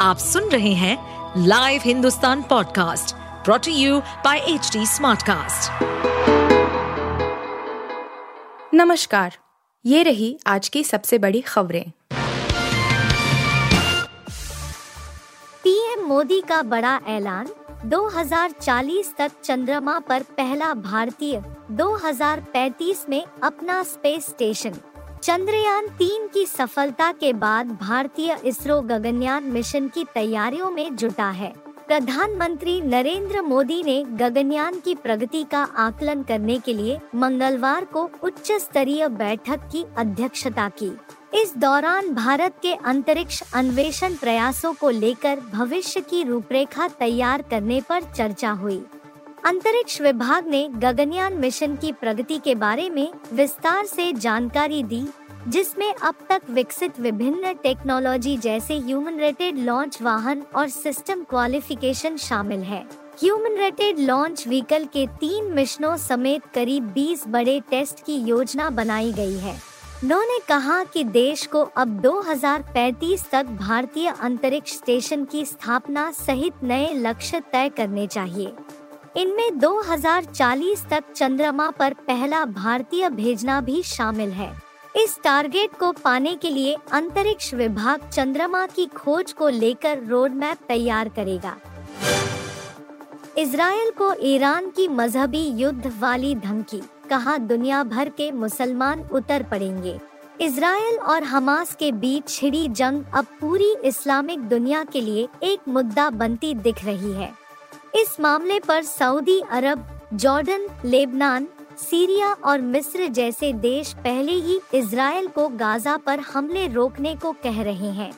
आप सुन रहे हैं live Hindustan podcast brought to you by H smartcast. नमस्कार ये रही आज की सबसे बड़ी खबरें पीएम मोदी का बड़ा ऐलान 2040 तक चंद्रमा पर पहला भारतीय 2035 में अपना स्पेस स्टेशन चंद्रयान तीन की सफलता के बाद भारतीय इसरो गगनयान मिशन की तैयारियों में जुटा है। प्रधानमंत्री नरेंद्र मोदी ने गगनयान की प्रगति का आकलन करने के लिए मंगलवार को उच्च स्तरीय बैठक की अध्यक्षता की। इस दौरान भारत के अंतरिक्ष अन्वेषण प्रयासों को लेकर भविष्य की रूपरेखा तैयार करने पर चर्चा हुई। अंतरिक्ष विभाग ने गगनयान मिशन की प्रगति के बारे में विस्तार से जानकारी दी, जिसमें अब तक विकसित विभिन्न टेक्नोलॉजी जैसे ह्यूमन रेटेड लॉन्च वाहन और सिस्टम क्वालिफिकेशन शामिल है। ह्यूमन रेटेड लॉन्च व्हीकल के तीन मिशनों समेत करीब 20 बड़े टेस्ट की योजना बनाई गई है। उन्होंने कहा कि देश को अब 2035 तक भारतीय अंतरिक्ष स्टेशन की स्थापना सहित नए लक्ष्य तय करने चाहिए। इनमें 2040 तक चंद्रमा पर पहला भारतीय भेजना भी शामिल है। इस टारगेट को पाने के लिए अंतरिक्ष विभाग चंद्रमा की खोज को लेकर रोड मैप तैयार करेगा। इसराइल को ईरान की मजहबी युद्ध वाली धमकी, कहा दुनिया भर के मुसलमान उतर पड़ेंगे। इसराइल और हमास के बीच छिड़ी जंग अब पूरी इस्लामिक दुनिया के लिए एक मुद्दा बनती दिख रही है। इस मामले पर Saudi Arab, Jordan, Lebanon, Syria और मिस्र जैसे देश पहले ही इसराइल को गाजा पर हमले रोकने को कह रहे हैं।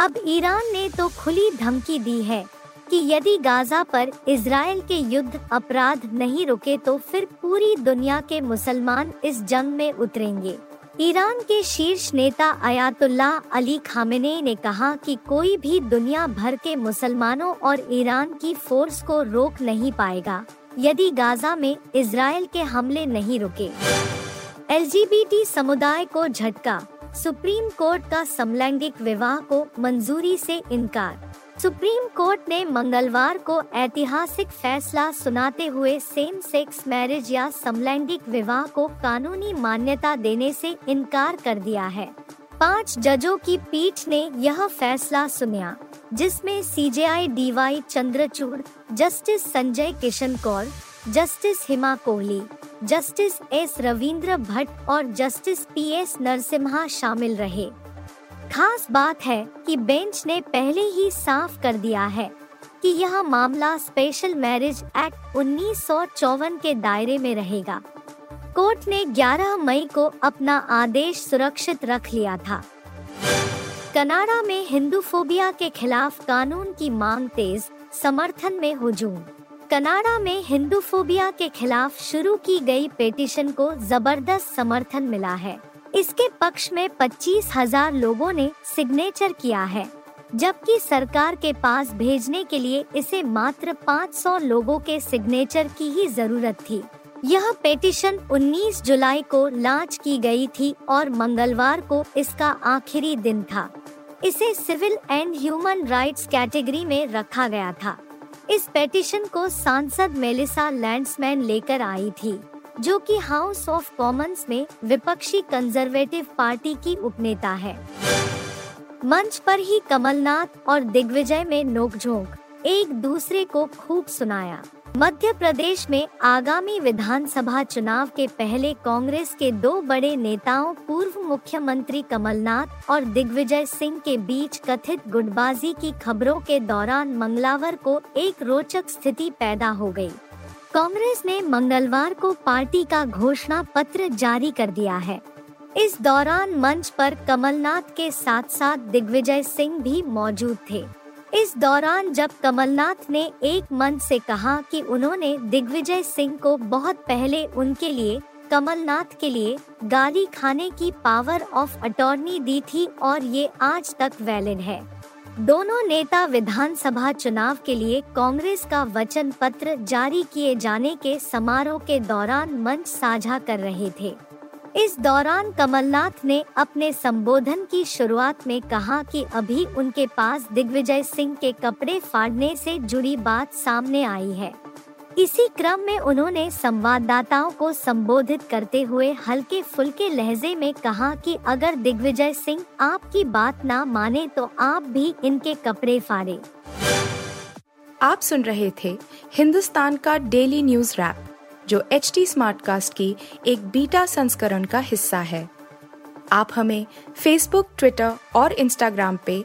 अब ईरान ने तो खुली धमकी दी है कि यदि गाजा पर इसराइल के युद्ध अपराध नहीं रुके तो फिर पूरी दुनिया के मुसलमान इस जंग में उतरेंगे। ईरान के शीर्ष नेता अयातुल्लाह अली खामेने ने कहा कि कोई भी दुनिया भर के मुसलमानों और ईरान की फोर्स को रोक नहीं पाएगा, यदि गाजा में इसराइल के हमले नहीं रुके। एलजीबीटी समुदाय को झटका, सुप्रीम कोर्ट का समलैंगिक विवाह को मंजूरी से इनकार। सुप्रीम कोर्ट ने मंगलवार को ऐतिहासिक फैसला सुनाते हुए सेम सेक्स मैरिज या समलैंगिक विवाह को कानूनी मान्यता देने से इनकार कर दिया है। पाँच जजों की पीठ ने यह फैसला सुना जिसमें CJI DY Chandrachud, justice Sanjay Kishan Kaur, justice Hima Kohli, justice S Ravindra Bhat और जस्टिस पी एस नरसिम्हा शामिल रहे। खास बात है कि बेंच ने पहले ही साफ़ कर दिया है कि यह मामला स्पेशल मैरिज एक्ट उन्नीस सौ चौवन के दायरे में रहेगा। कोर्ट ने 11 मई को अपना आदेश सुरक्षित रख लिया था। कनाडा में हिंदू फोबिया के खिलाफ कानून की मांग तेज, समर्थन में हुजूम। कनाडा में हिंदू फोबिया के खिलाफ शुरू की गई पेटिशन को ज़बरदस्त समर्थन मिला है। इसके पक्ष में पच्चीस हज़ार लोगों ने सिग्नेचर किया है, जबकि सरकार के पास भेजने के लिए इसे मात्र 500 लोगों के सिग्नेचर की ही ज़रूरत थी। यह पेटिशन 19 जुलाई को लॉन्च की गई थी और मंगलवार को इसका आखिरी दिन था। इसे civil and human rights category में रखा गया था। इस पेटिशन को सांसद मेलिसा लैंड्समैन लेकर आई थी। जो कि हाउस ऑफ़ कॉमन्स में विपक्षी कंजर्वेटिव पार्टी की उपनेता है मंच पर ही कमलनाथ और दिग्विजय में नोकझोंक, एक दूसरे को खूब सुनाया मध्य प्रदेश में आगामी विधानसभा चुनाव के पहले कांग्रेस के दो बड़े नेताओं, पूर्व मुख्यमंत्री कमलनाथ और दिग्विजय सिंह के बीच कथित गुटबाजी की खबरों के दौरान मंगलावर को एक रोचक स्थिति पैदा हो गई। कांग्रेस ने मंगलवार को पार्टी का घोषणा पत्र जारी कर दिया है। इस दौरान मंच पर कमलनाथ के साथ साथ दिग्विजय सिंह भी मौजूद थे। इस दौरान जब कमलनाथ ने एक मंच से कहा कि उन्होंने दिग्विजय सिंह को बहुत पहले उनके लिए, कमलनाथ के लिए गाली खाने की पावर ऑफ़ अटॉर्नी दी थी और ये आज तक वैलिड है। दोनों नेता विधानसभा चुनाव के लिए कांग्रेस का वचन पत्र जारी किए जाने के समारोह के दौरान मंच साझा कर रहे थे। इस दौरान कमलनाथ ने अपने संबोधन की शुरुआत में कहा कि अभी उनके पास दिग्विजय सिंह के कपड़े फाड़ने से जुड़ी बात सामने आई है। इसी क्रम में उन्होंने संवाददाताओं को संबोधित करते हुए हल्के फुल्के लहजे में कहा कि अगर दिग्विजय सिंह आपकी बात ना माने तो आप भी इनके कपड़े फाड़े। आप सुन रहे थे हिंदुस्तान का डेली न्यूज़ रैप, जो एच टी स्मार्ट कास्ट की एक बीटा संस्करण का हिस्सा है। आप हमें फेसबुक ट्विटर और इंस्टाग्राम पे